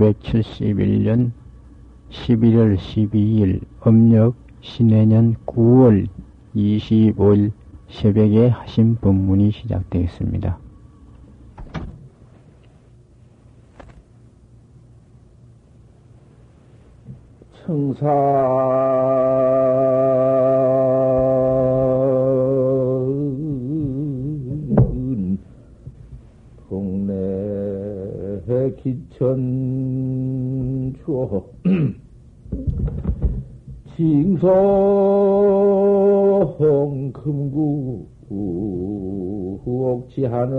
1971년 11월 12일 음력 신해년 9월 25일 새벽에 하신 법문이 시작되겠습니다. 청사 동네 기천 주어. 징성 금구 옥지 하늘라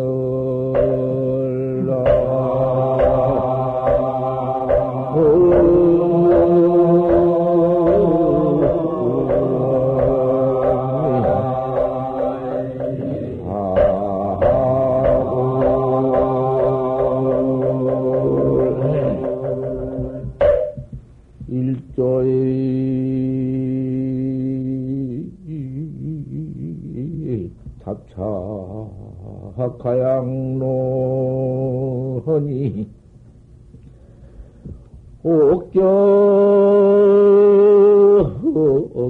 가양로하니 옥겨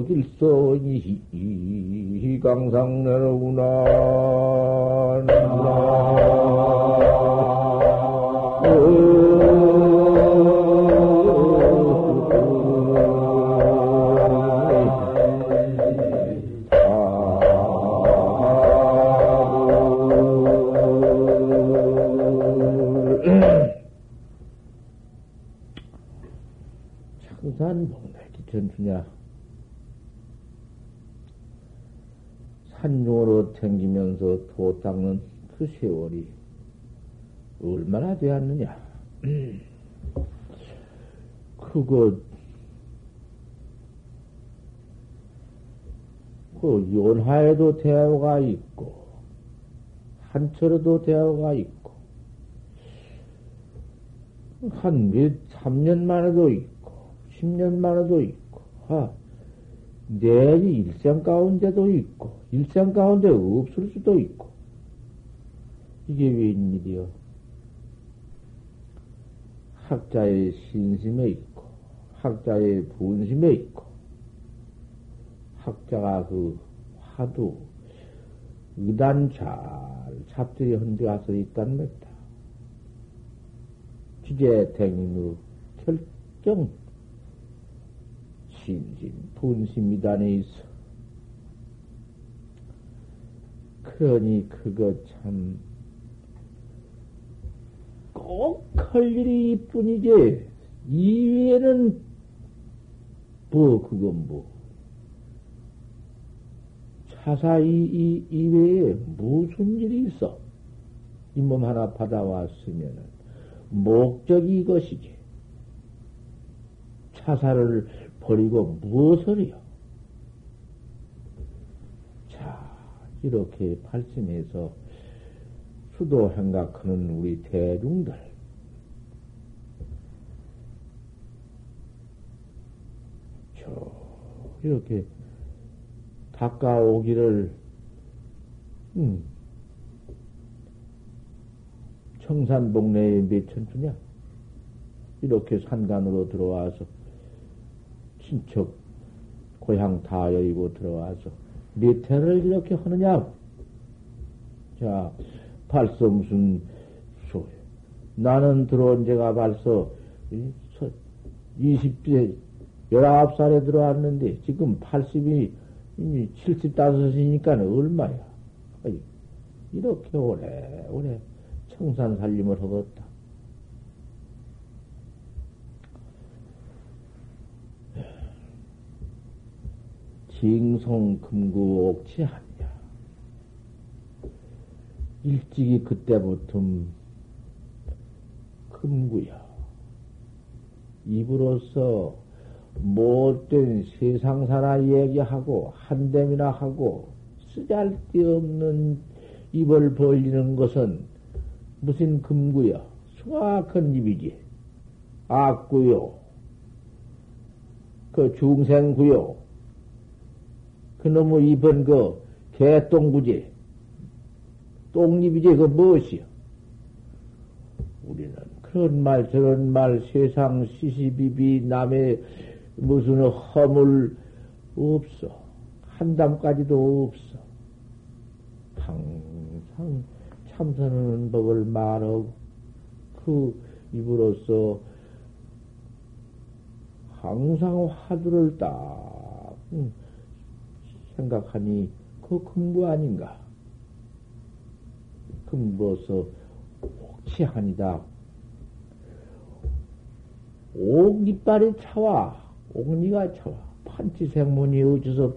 길성이 강상 내려구나 전투냐? 산중으로 탱기면서 도 닦는 그 세월이 얼마나 되었느냐? 그거, 그 연하에도 대화가 있고, 한철에도 대화가 있고, 한 몇, 3년 만에도 있고, 10년 만에도 있고, 아, 내일이 일생 가운데도 있고, 일생 가운데 없을 수도 있고, 이게 웬일이요? 학자의 신심에 있고, 학자의 분심에 있고, 학자가 그 화두, 의단 잘 잡들이 와서 있단 말이다. 주제 대민의 결정, 신진 분심이단에 있어. 그러니 그거 참 꼭 할 일이 이뿐이지. 이외에는 뭐 그건 뭐. 차사 이, 이 이외에 무슨 일이 있어? 이 몸 하나 받아왔으면은 목적이 이것이지. 차사를 버리고 무엇을요? 자, 이렇게 발심해서 수도 생각하는 우리 대중들. 저, 이렇게 닦아오기를, 음, 청산봉내에 몇 천 주냐? 이렇게 산간으로 들어와서 친척 고향 다 여의고 들어와서 밑에를 이렇게 하느냐? 자, 벌써 무슨 소 나는 들어온 지가 벌써 20세, 19살에 들어왔는데 지금 80이 이미 75이니까 얼마야? 이렇게 오래, 오래 청산 살림을 하겠다. 징송 금구 옥치하냐. 일찍이 그때부터 금구야. 입으로서 못된 세상 사나 얘기하고 한댐이나 하고 쓰잘데없는 입을 벌리는 것은 무슨 금구야? 수악한 입이지. 악구요. 그 중생구요. 그놈의 입은 그 개똥구지. 똥입이지, 그 무엇이요? 우리는 그런 말, 저런 말, 세상 시시비비, 남의 무슨 허물 없어. 한 담까지도 없어. 항상 참선하는 법을 말하고, 그 입으로서 항상 화두를 딱 생각하니 그 근거 아닌가? 근거서 옥치하니다. 옥 이빨이 차와, 옥니가 차와. 판치생문이 어디서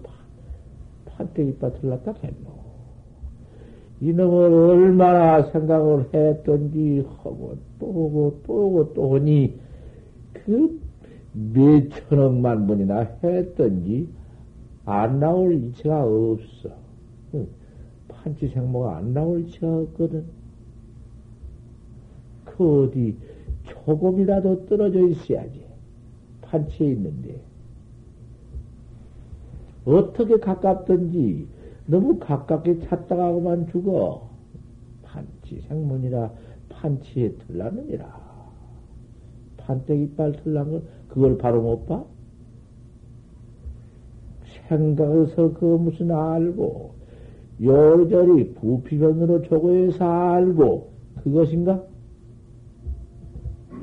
판때 이빨 들렀다 했노. 이놈을 얼마나 생각을 했던지 하고 또 오고 또 오고 또 오니 그 몇천억만 번이나 했던지 안 나올 이치가 없어. 판치 생모가 안 나올 이치가 없거든. 그 어디 조금이라도 떨어져 있어야지. 판치에 있는데. 어떻게 가깝든지 너무 가깝게 찾다가 그만 죽어. 판치 생문이라 판치에 들라느니라. 판때기 빨 틀란 건 그걸 바로 못 봐? 생각해서 그 무슨 알고, 요리저리 부피변으로 조고해서 알고, 그것인가?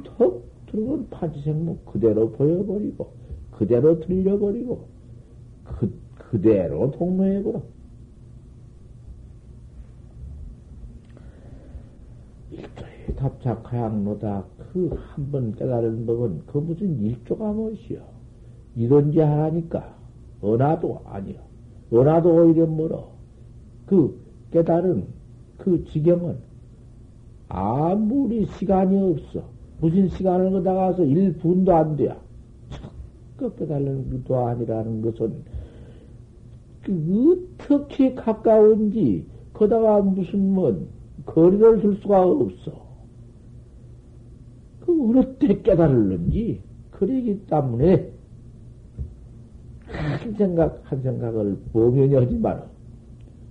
턱 들어온 판치생문 그대로 보여버리고, 그대로 들려버리고, 그, 그대로 동로해버려. 일조의 답착하양로다. 그 한 번 깨달은 법은 그 무슨 일조가 무엇이여. 이런지 하라니까. 은하도 아니여. 은하도 오히려 멀어. 그 깨달은 그 지경은 아무리 시간이 없어. 무슨 시간을 거다가서 1분도 안 돼야. 척 깨달는 것도 아니라는 것은 그 어떻게 가까운지 거다가 무슨 뭐 거리를 둘 수가 없어. 그 어느 때 깨달을는지 그러기 때문에 한 생각 한 생각을 보면이 하지 마라.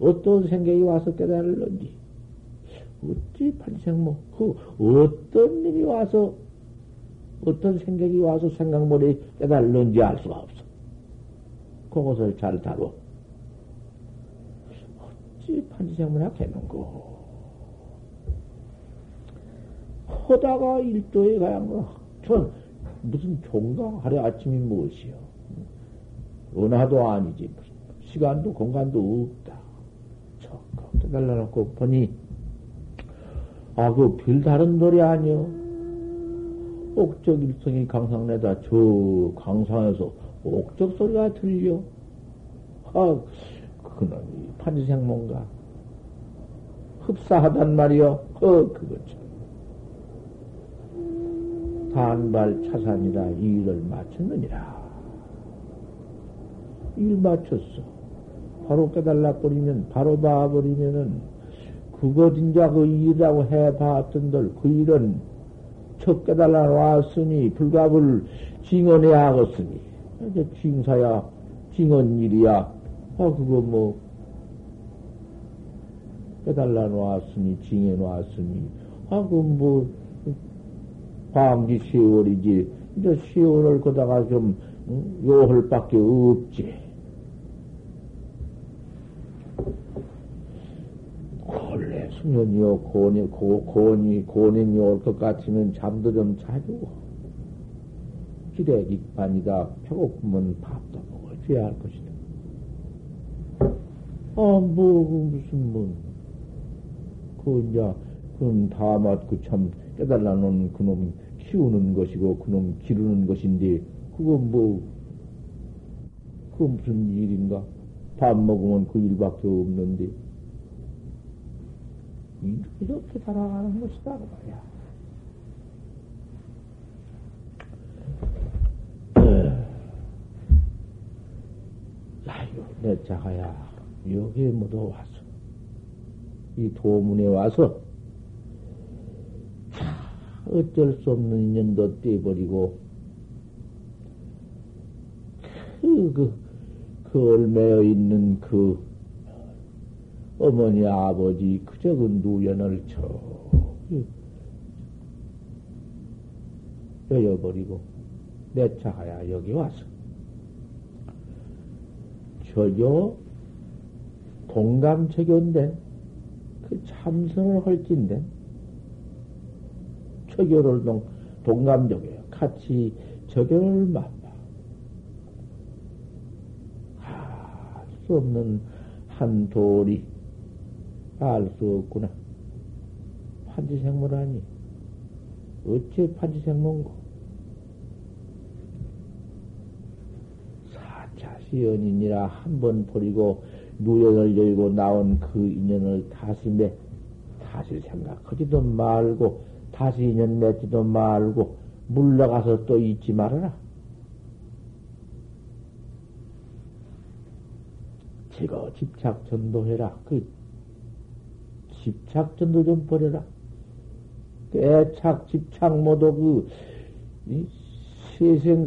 어떤 생각이 와서 깨달을는지 어찌 판생모 그 어떤 일이 와서 어떤 생각이 와서 생각머리 깨달는지 알 수가 없어. 그것을 잘 다뤄. 어찌 판생모나 개는고. 하다가 일도에 가야 전 무슨 종가 하루 아침이 무엇이요? 은하도 아니지. 시간도 공간도 없다. 저, 깨달아놓고 보니, 아, 그 별다른 노래 아니요? 옥적 일성이 강상내다 저 강상에서 옥적 소리가 들려. 아, 그놈이 판지생 뭔가 흡사하단 말이요. 어, 그거 참. 반발 차산이라 일을 마쳤느니라. 일 마쳤어. 바로 깨달라 버리면, 바로 봐버리면은, 그거 진짜 그 일이라고 해봤던들, 그 일은 첫 깨달라 왔으니, 불갑을 징언해야 하겠으니, 이제 징사야, 징언 일이야. 아, 그거 뭐, 깨달라 놨으니, 징해 놨으니, 아, 그 뭐, 광기 10월이지. 이제 10월을 거다가 좀, 요할 밖에 없지. 원래 수면이요, 고니, 고, 고니, 고님이 올 것 같으면 잠도 좀 자주. 기대 기반이다. 배고프면 밥도 먹어줘야 할 것이다. 아, 뭐, 무슨, 뭐, 그, 이제, 그럼 다 맞고 참 깨달아 놓은 그놈 키우는 것이고 그놈 기르는 것인데 그건 뭐 그건 무슨 일인가? 밥 먹으면 그 일밖에 없는데 이렇게 살아가는 것이다 그 말이야. 야요 내 자가야 여기에 모두 와서 이 도문에 와서 어쩔 수 없는 인연도 떼버리고, 그, 그, 그 얼매어 있는 그 어머니, 아버지, 그저 그 누연을 저, 여여버리고 내차하야 여기 와서 저저 동감처교인데 그 참선을 헐진데 처교를 동, 동감적이에요. 같이 저교를 맛봐. 할수 없는 한 돌이 알 수 없구나. 판지생물하니 어째 판지생물고 사차시 연인이라 한 번 버리고 누연을 열고 나온 그 인연을 다시 매, 다시 생각하지도 말고, 다시 인연 맺지도 말고, 물러가서 또 잊지 말아라. 제거 집착 전도해라. 그 집착 전도 좀 버려라. 애착, 집착 모두 그, 이 세생,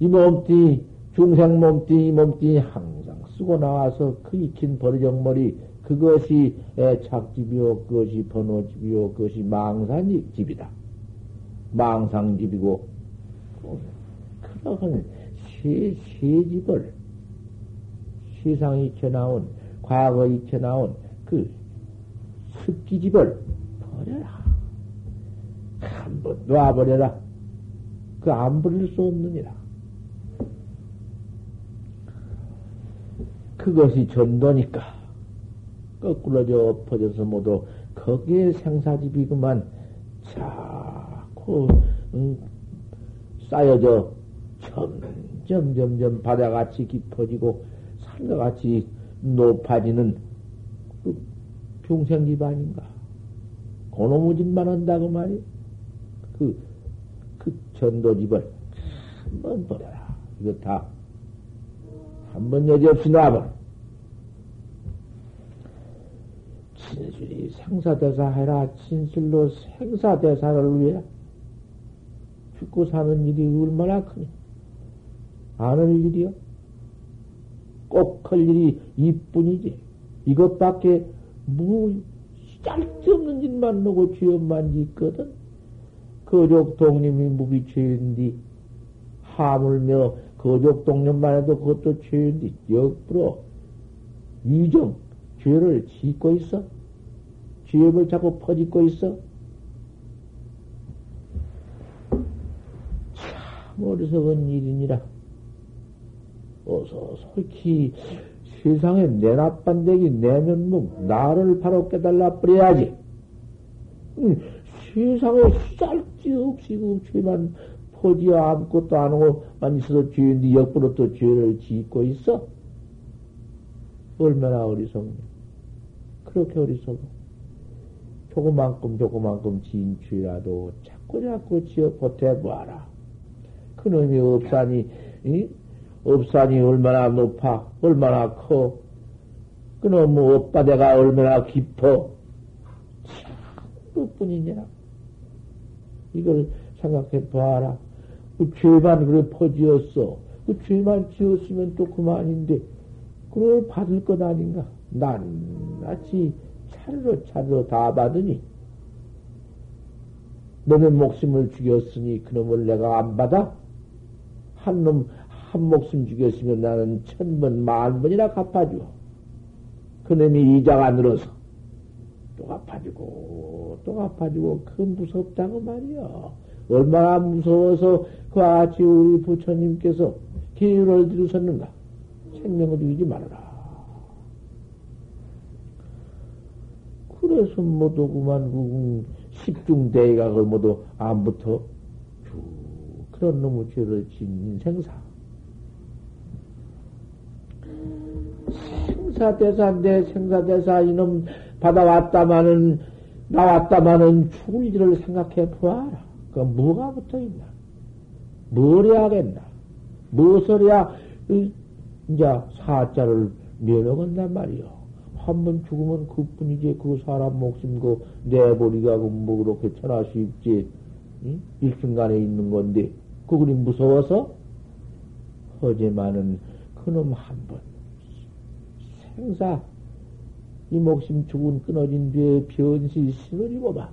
이 몸띠, 중생 몸띠, 이 몸띠 항상 쓰고 나와서 그 익힌 버리정머리, 그것이 애착집이요, 그것이 번호집이요, 그것이 망산집이다. 망상집이고, 그러한 세, 세 집을, 세상에 익혀나온, 과거에 익혀 나온 그 습기집을 버려라. 한번 놔버려라. 그 안 버릴 수 없느니라. 그것이 전도니까. 거꾸로 저 엎어져서 모두 거기에 생사집이구만 자꾸 응, 쌓여져 점점 점점 바다같이 깊어지고 산과 같이 높아지는 그 평생집 아닌가. 고노무집만 한다고 말이 그, 그 전도집을 한 번 버려라. 이거 다 한 번 여지 없이 놔버려. 진술이 생사대사 해라. 진술로 생사대사를 위해 죽고 사는 일이 얼마나 크냐. 아는 일이요? 꼭할 일이 이뿐이지. 이것밖에 뭐, 짤데없는 짓만 놓고 죄업만 짓거든. 거족 동님이 무비죄인디, 하물며 거족 동년만 해도 그것도 죄인데 역부로 위정 죄를 짓고 있어? 죄업을 자꾸 퍼짓고 있어? 참 어리석은 일이니라. 어서 솔직히 세상에 내 나빤데기 내면목 나를 바로 깨달라 버려야지. 응, 세상에 쌀데없이 그 죄만 포지어 아무것도 안 하고 만 있어도 죄인데 역부로 또 죄를 짓고 있어? 얼마나 어리석냐. 그렇게 어리석어. 조그만큼 조그만큼 죄라도 자꾸 자꾸 지어 보태보아라. 그놈이 업산이, 이? 업산이 얼마나 높아, 얼마나 커. 그놈의 업바다가 얼마나 깊어. 참, 그뿐이냐. 이걸 생각해 봐라. 그 죄만 그래 퍼지었어. 그 죄만 지었으면 또 그만인데, 그걸 받을 것 아닌가? 낱낱이 차례로 차례로 다 받으니, 너의 목숨을 죽였으니 그놈을 내가 안 받아? 한 놈, 한 목숨 죽였으면 나는 천 번, 만 번이나 갚아줘. 그놈이 이자가 늘어서 또 갚아주고, 또 갚아주고, 그 무섭다고 말이야. 얼마나 무서워서 그와 같이 우리 부처님께서 기회를 들으셨는가? 생명을 죽이지 말아라. 그래서 모두 그만 십중대가 그 모두 안부터 쭉 그런 놈의 죄를 짓는 생사. 생사대사인데 생사대사 이놈 받아왔다마는 나왔다마는 죽을 일을 생각해 보아라. 그 뭐가 붙어 있나? 뭘 해야겠나? 무엇을 해야 이제 사자를 면허건단 말이요. 한 번 죽으면 그뿐이지 그 사람 목숨 그 내버리가 그뭐 그렇게 천하 쉽지 응? 일순간에 있는 건데 그거이 무서워서 허제만은 그놈 한 번 생사 이 목숨 죽은 끊어진 뒤에 변시 신을 입어봐.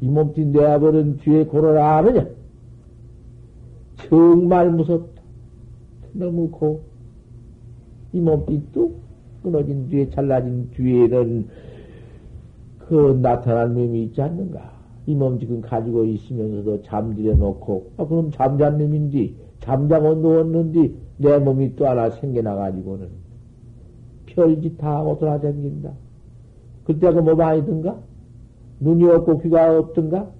이 몸뚱이 내버린 뒤에 고를 아느냐? 정말 무섭다. 너무 고. 이 몸뚱이 뚝 끊어진 뒤에, 잘라진 뒤에는 그 나타난 놈이 있지 않는가? 이 몸 지금 가지고 있으면서도 잠들여 놓고, 아, 그럼 잠잔 놈인지, 잠자고 누웠는지, 내 몸이 또 하나 생겨나가지고는 별짓 다 하고 돌아다닌다. 그때가 뭐 많이 든가? 눈이 없고 귀가 없든가?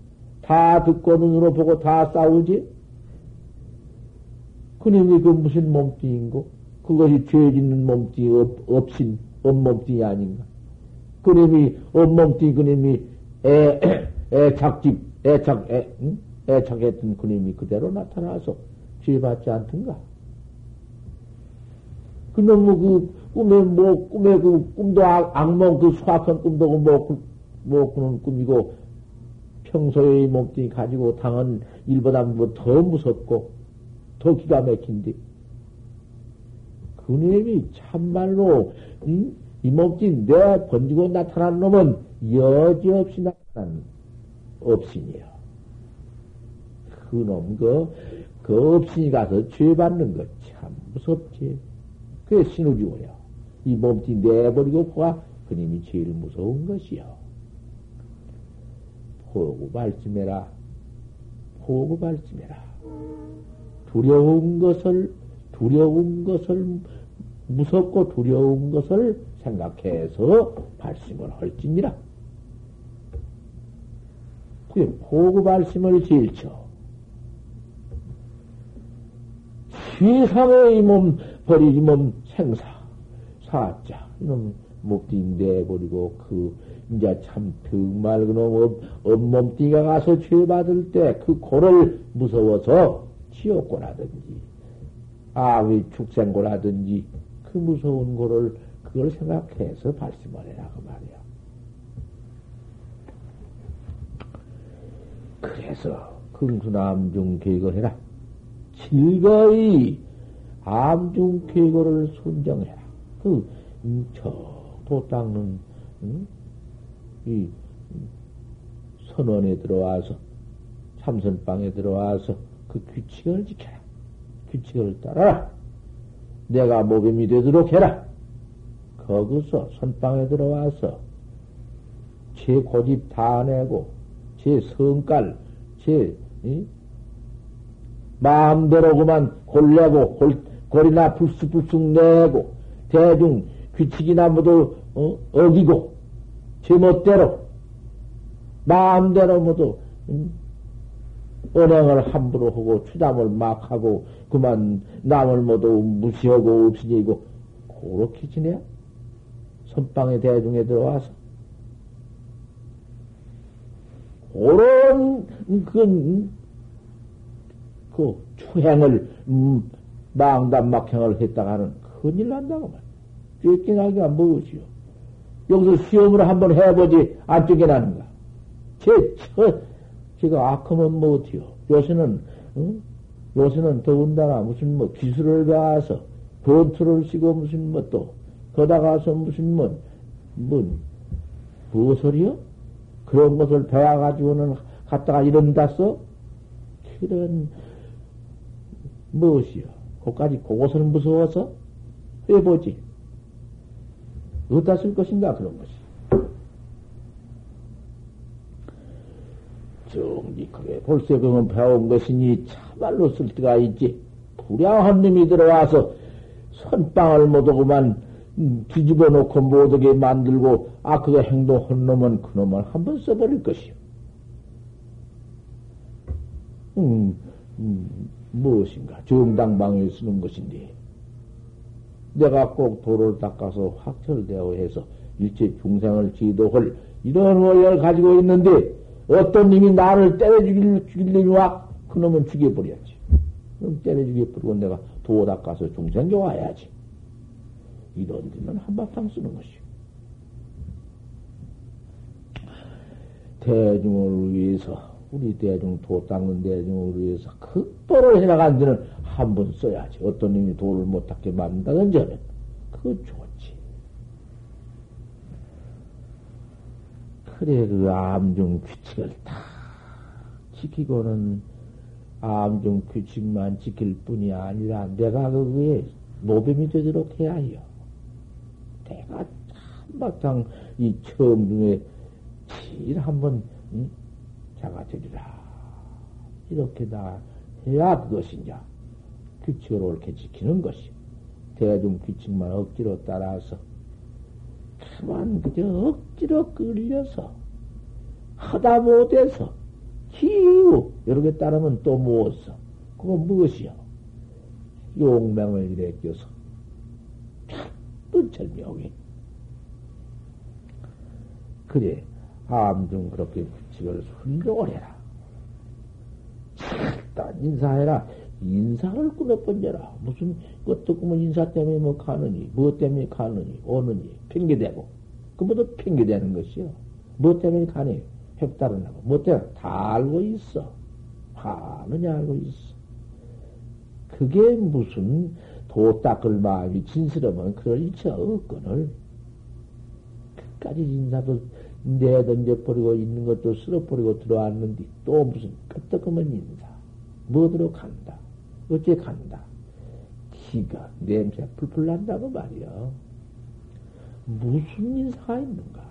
다 듣고 눈으로 보고 다 싸우지? 그놈이 그 무슨 몸뚱인고? 그것이 죄 짓는 몸뚱이 없, 없인, 엄몸뚱이 아닌가? 그놈이 엄몸뚱이 그놈이 애, 애착집, 애착, 애, 응? 애착했던 그놈이 그대로 나타나서 죄 받지 않던가? 그놈의 그 꿈에 뭐, 꿈에 그 꿈도 악, 악몽 그 수악한 꿈도 뭐, 뭐, 그런 꿈이고, 평소에 몸뚱이 가지고 당한 일보다 뭐더 무섭고, 더 기가 막힌데. 그놈이 참말로, 음? 이 몸뚱이 내 번지고 나타난 놈은 여지없이 나타난 업신이요. 그놈, 그, 그 업신이 가서 죄 받는 거 참 무섭지. 그게 신우지고요. 이 몸뚱이 내버리고 보아 그님이 제일 무서운 것이요. 포구 발심해라. 포구 발심해라. 두려운 것을, 두려운 것을, 무섭고 두려운 것을 생각해서 발심을 할지니라. 그게 포구 발심을 제일쳐. 세상의 몸, 버리지 몸 생사, 사자, 이놈 목띠 내버리고 그, 이제 참 정말 그놈 엄몸띠가 가서 죄받을 때 그 고를 무서워서 지옥고라든지, 아위 축생고라든지 그 무서운 고를 그걸 생각해서 발심을 해라 그 말이야. 그래서 긍수남중 계획을 해라. 즐거이 암중계고를 순정해라. 그, 음, 저, 도 닦는, 음? 이, 선원에 들어와서, 참선방에 들어와서 그 규칙을 지켜라. 규칙을 따라라. 내가 모범이 되도록 해라. 거기서 선방에 들어와서 제 고집 다 내고, 제 성깔, 제, 이? 마음대로 그만 골래고, 골, 골이나 불쑥불쑥 내고, 대중 규칙이나 모두 어? 어기고, 제멋대로, 마음대로 모두, 음? 언행을 함부로 하고, 추담을 막 하고, 그만 남을 모두 무시하고 없으니고, 그렇게 지내? 선방의 대중에 들어와서. 그런, 그, 그 추행을, 음, 망담 막행을 했다가는 큰일 난다고 말. 쫓겨나기가 무엇이요? 여기서 시험을 한번 해보지 안 쫓겨나는가? 제, 저, 제가 악하면 못해요. 요새는, 응? 요새는 더군다나 무슨 뭐 기술을 배워서 권투를 쓰고 무슨 뭐 또, 거다 가서 무슨 뭐, 뭐, 무엇을이요? 그런 것을 배워가지고는 갖다가 이런다 써? 그런, 무엇이요? 그까지 그것을 무서워서 해보지. 어디다 쓸 것인가, 그런 것이. 정직하게 볼세 그건 배운 것이니 참말로 쓸 때가 있지. 불량한 놈이 들어와서 선빵을 못하고만 뒤집어 놓고 못하게 만들고, 아, 그거 행동한 놈은 그 놈을 한번 써버릴 것이요. 음, 음, 무엇인가? 정당방에 쓰는 것인데, 내가 꼭 도를 닦아서 확철되어 해서 일체 중생을 지도할 이런 원리를 가지고 있는데, 어떤 님이 나를 때려 죽일, 죽일 놈이 와, 그놈은 죽여버려야지. 그럼 때려 죽여버리고 내가 도 닦아서 중생 좋아야지. 이런 데는 한바탕 쓰는 것이요. 대중을 위해서 우리 대중 도 닦는 대중을 위해서 극도로 해나간 데는 한 번 써야지. 어떤 놈이 도를 못 닦게 만든다든지 하면 그거 좋지. 그래 그 암중 규칙을 다 지키고는 암중 규칙만 지킬 뿐이 아니라 내가 그거에 노뱀이 되도록 해야 해요. 내가 한바탕 이 처음 중에 제일 한번 응? 자가 되리라. 이렇게 다 해야 그것이냐. 규칙을 옳게 지키는 것이. 대중 규칙만 억지로 따라서 그만 그저 억지로 끌려서 하다 못해서 기우 여러 개 따르면 또 무엇어? 그건 무엇이요? 용맹을 이래 껴서 자꾸 그래 암중 그렇게 규칙을 순종을 해라. 일단 인사해라. 인사를 끊어번져라. 무슨 것도 꾸면 인사 때문에 뭐 가느니, 무엇 때문에 가느니, 오느니, 핑계대고. 그 뭐도 핑계대는 것이요. 무엇 때문에 가니? 획달은하고. 무엇 때문에 다 알고 있어. 하느냐 알고 있어. 그게 무슨 도 닦을 마음이 진스러면 그럴 일체 없거늘. 끝까지 인사도 내던져 버리고 있는 것도 쓸어 버리고 들어왔는데 또 무슨 끄떡하면 인사. 뭐들어 간다. 어째 간다. 기가 냄새 풀풀 난다고 말이야. 무슨 인사가 있는가?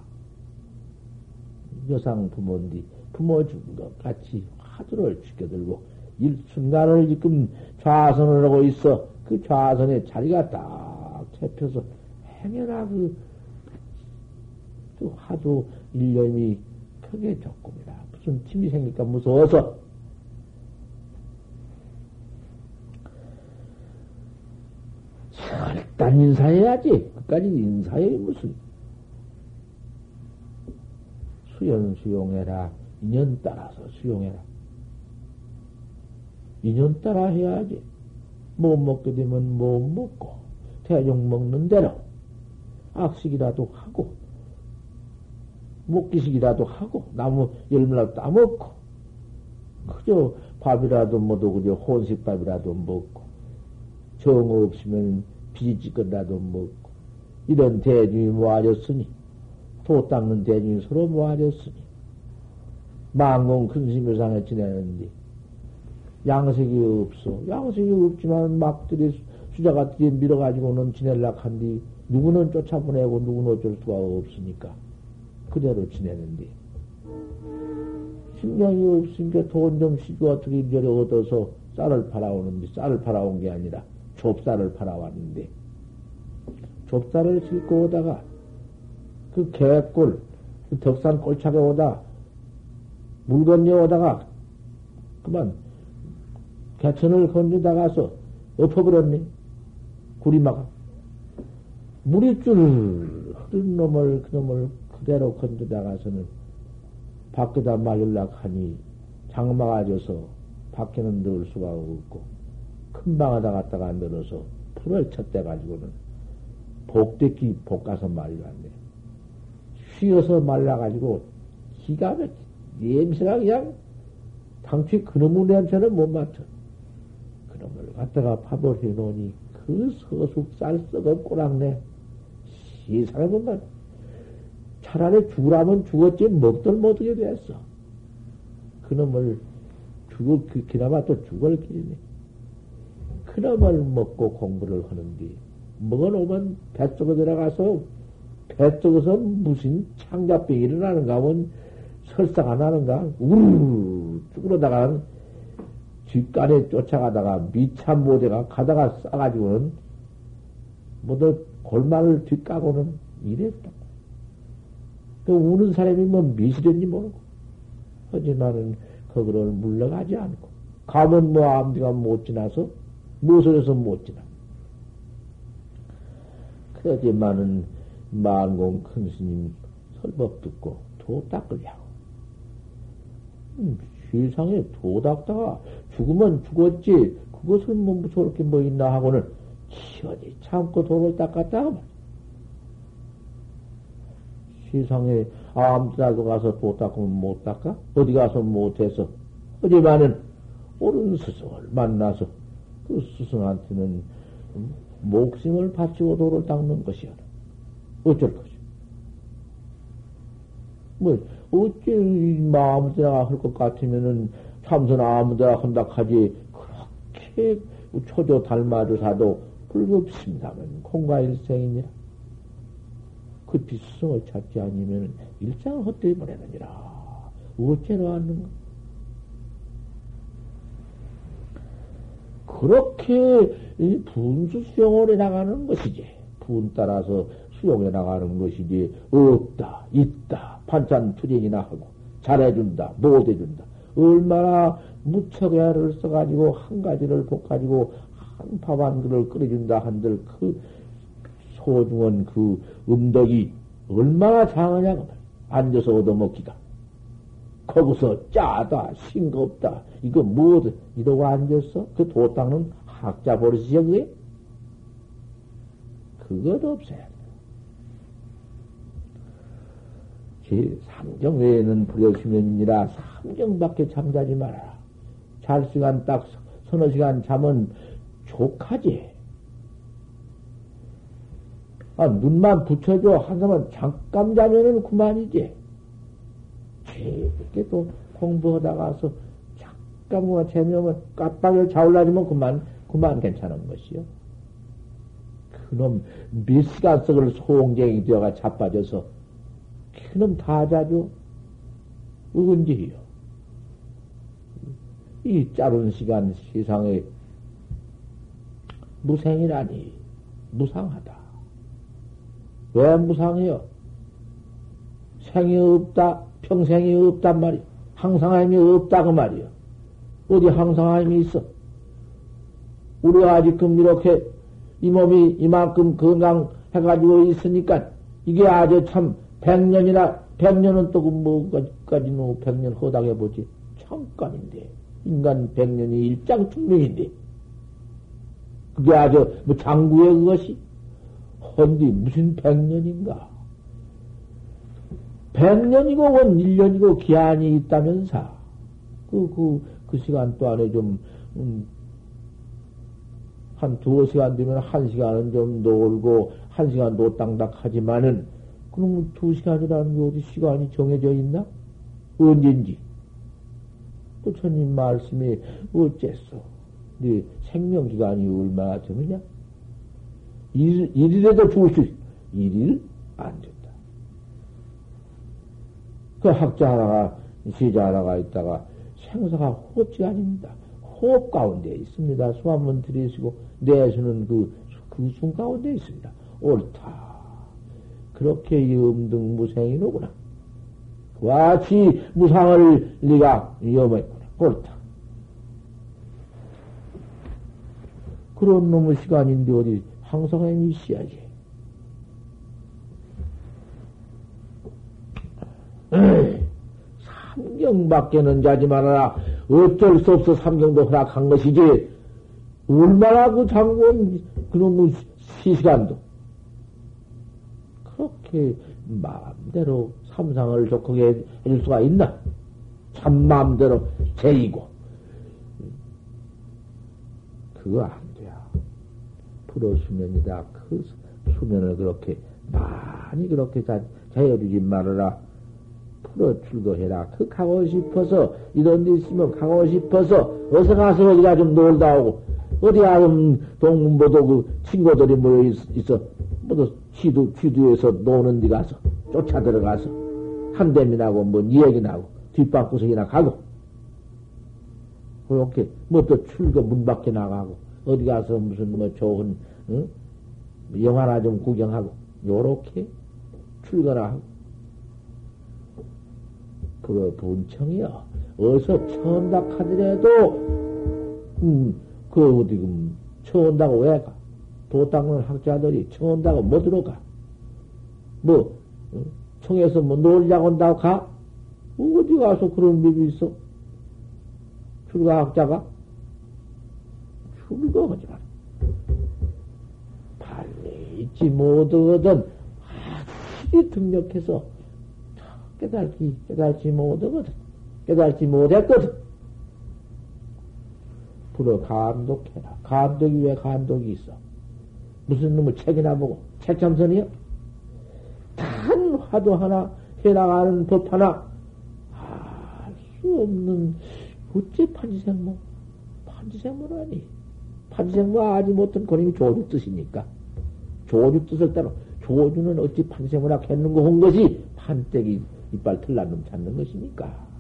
여상 부모인데 부모 죽은 것 같이 화두를 지켜들고 일순간을 지금 좌선을 하고 있어. 그 좌선에 자리가 딱 잡혀서 행여나 그, 그 화두 일념이 크게 조금이라 무슨 팀이 생길까 무서워서 절단 인사해야지. 끝까지 인사해 무슨 수연 수용해라. 인연 따라서 수용해라. 인연 따라 해야지. 못 먹게 되면 못 먹고, 대중 먹는 대로 악식이라도 하고, 먹기식이라도 하고, 나무 열매라도 따먹고, 그저 밥이라도 뭐도 그저 혼식밥이라도 먹고, 정 없으면 비지건라도 먹고, 이런 대중이 모아졌으니, 도 닦는 대중이 서로 모아졌으니, 망공 큰심유상에 지내는데, 양색이 없어. 양색이 없지만 막들이 수자가들이 밀어가지고는 지낼락 한디, 누구는 쫓아보내고 누구는 어쩔 수가 없으니까, 그대로 지내는데, 신경이 없으니까 돈좀 시주 어떻게 이리 얻어서 쌀을 팔아오는데, 쌀을 팔아온 게 아니라, 좁쌀을 팔아왔는데, 좁쌀을 싣고 오다가, 그 개꿀, 그 덕산 꼴차게 오다, 물 건너 오다가, 그만, 개천을 건너다가서 엎어버렸네. 구리마가. 물이 줄 흐른 놈을, 그 놈을 그대로 건너다가서는 밖에다 말릴락 하니 장마가 져서 밖에는 넣을 수가 없고, 큰 방에다 갖다가 넣어서 풀을 쳤대 가지고는 복대기 볶아서 말려왔네. 쉬어서 말라가지고 기가 막히 냄새가 그냥 당초에 그놈의 냄새는 못 맡아. 그놈을 갖다가 밥을 해놓으니 그 서숙 쌀 썩은 꼬랑내 세상에 보면 차라리 죽으라면 죽었지 먹들 못하게 됐어. 그놈을 죽을, 그, 그나마 또 죽을 길이네. 그놈을 먹고 공부를 하는데, 먹어놓으면 뱃속에 들어가서, 뱃속에서 무슨 창자병이 일어나는가 하면 설상 안 하는가? 우르르 쭈그러다가 뒷간에 쫓아가다가 미참 모대가 가다가 싸가지고는 모두 골만을 뒷가고는 이랬다. 그 우는 사람이 뭐 미실인지 모르고. 하지만은 거기를 물러가지 않고. 가면 뭐 암디가 못 지나서 무엇을 해서 못 지나. 그러지만은 만공 큰 스님 설법 듣고 도 닦으려고. 음, 세상에 도 닦다가 죽으면 죽었지. 그것은 뭐 저렇게 뭐 있나 하고는 시원히 참고 도를 닦았다. 세상에 아무데라도 가서 도 닦으면 못 닦아? 어디 가서 못해서. 하지만은 옳은 스승을 만나서 그 스승한테는 목숨을 바치고 도를 닦는 것이야. 어쩔 것이. 뭐, 어째 마음대로 할 것 같으면은 참선 아무데나 한다 하지, 그렇게 초조 달마조사도 불급습니다면 공과 일생이니 라. 급히 스승을 찾지 아니면 일상을 헛되이 보내느니라. 어째로 왔는가? 그렇게 분수 수용을 해 나가는 것이지. 분 따라서 수용해 나가는 것이지. 없다, 있다, 반찬 투쟁이나 하고, 잘해준다, 못해준다. 얼마나 무척 애를 써가지고 한 가지를 볶아가지고 한 밥 한 그릇을 끓여준다 한들 그 소중한 그 음덕이 얼마나 장하냐고 앉아서 얻어먹기가. 거기서 짜다, 싱겁다, 이거 뭐든, 이러고 앉았어? 그도 닦는 학자 버릇이야, 그게? 그것 없어야 돼. 제 삼경 외에는 불여수면이라 삼경밖에 잠자지 말아라. 잘 시간 딱 서너 시간 잠은 족하지. 아, 눈만 붙여줘. 한 사람 잠깐 자면은 그만이지. 이렇게 또 공부하다가서 잠깐 뭐 재미없으면 깜빡을 자올라지면 그만, 그만 괜찮은 것이요. 그놈 미스가석을 소홍쟁이 되어가 자빠져서 그놈 다 자죠. 은지요. 이 짧은 시간 세상에 무생이라니 무상하다. 왜 무상해요? 생이 없다. 평생이 없단 말이야. 항상함이 없다고 말이야. 어디 항상함이 있어? 우리가 아직끔 이렇게 이 몸이 이만큼 건강해가지고 있으니까 이게 아주 참 백년이나 백년은 또그 뭐까지는 백년 허당해 보지 잠깐인데 인간 백년이 일장 충명인데 그게 아주 뭐 장구의 그것이 헌디 무슨 백년인가? 백년이고 원 1년이고 기한이 있다면서 그, 그, 그 시간 동안에 좀, 음, 한 두어 시간 되면 한 시간은 좀 놀고, 한 시간 노땅닥 하지만은, 그럼 두 시간이라는 게 어디 시간이 정해져 있나? 언젠지. 부처님 말씀이 어째서? 네 생명기간이 얼마나 되느냐? 일, 일이라도 있어. 일일 안 돼. 그 학자 하나가, 시자 하나가 있다가 생사가 호흡지 아닙니다. 호흡 가운데 있습니다. 수 한번 들이시고, 내수는 그, 그숨 가운데 있습니다. 옳다. 그렇게 염등 무생이로구나. 같이 무상을 네가 염했구나. 옳다. 그런 놈의 시간인데 어디 항상에 있어야지. 삼경 밖에는 자지 말아라. 어쩔 수 없어 삼경도 허락한 것이지. 얼마나 그 장군 그놈의 시시간도 그렇게 마음대로 삼상을 적하게 해줄 수가 있나? 참 마음대로 제이고 그거 프로 수면이다. 그 수면을 그렇게 많이 그렇게 자, 자해주지 말아라. 풀어 출거해라. 그 가고 싶어서, 이런 데 있으면 가고 싶어서, 어서 가서 어디가 좀 놀다 오고, 어디가 좀 동문보도 그 친구들이 모여 있, 어 모두 취두, 취두에서 노는 데 가서, 쫓아 들어가서, 한대미나고, 뭐, 이야기 나고, 뒷방구석이나 가고, 그렇게, 뭐 또 출거 문 밖에 나가고, 어디 가서 무슨 뭐 좋은, 응? 영화나 좀 구경하고, 요렇게 출거나 하고, 그 본청이요. 어서 처음다 하더라도, 음, 그 어디, 음, 처음다고 왜 가? 도닦는 학자들이 처음다고 뭐 들어가? 뭐, 어? 청에서 뭐 놀자고 온다고 가? 어디 가서 그런 법이 있어? 출가 학자가? 출가하지 마. 빨리 잊지 못하거든. 확실히 등력해서 깨달기, 깨달지 못하거든. 깨달지 못했거든. 불어 감독해라. 감독이 왜 감독이 있어? 무슨 놈의 책이나 보고, 책참선이요? 단 화도 하나, 해나가는 법 하나, 알 수 없는 어째 판지생모? 판지생모라니. 판지생모 아지 못한 그림이 조주 뜻이니까. 조주 뜻을 따라 조주는 어찌 판지생모라 했는고 한 것이 판때기 이빨 틀난 놈 찾는 것이니까.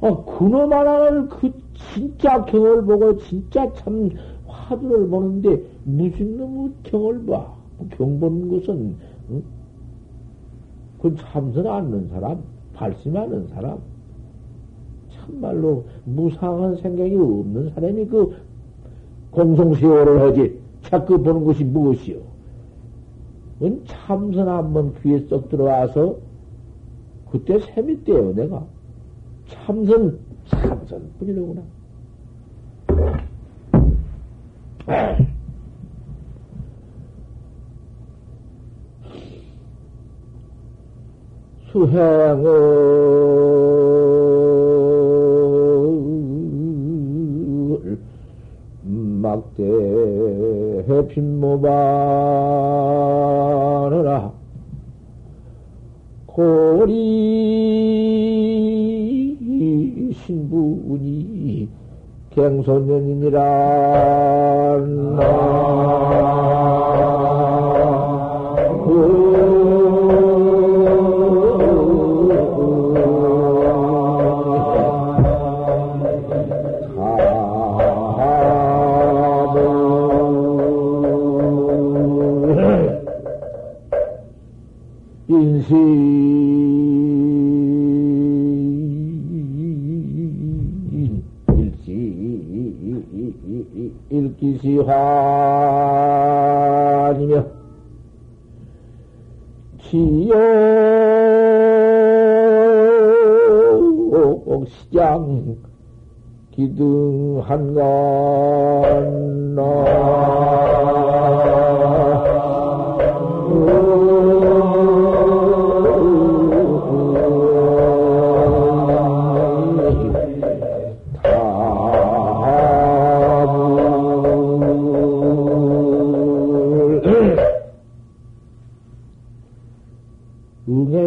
아, 그놈 하나를 그 진짜 경을 보고 진짜 참 화두를 보는데 무슨 놈의 경을 봐. 경 보는 것은, 응? 그건 참선 않는 사람, 발심하는 사람. 참말로 무상한 생각이 없는 사람이 그 공성세월을 하지. 자꾸 보는 것이 무엇이요? 은 참선 한번 귀에 쏙 들어와서 그때 셈이 떼요, 내가. 참선, 참선 뿐이로구나. 수행을 막대 해핀 모바느라. 고리 신부니 갱소년이니라 기시환이며 지옥 시장 기등 한간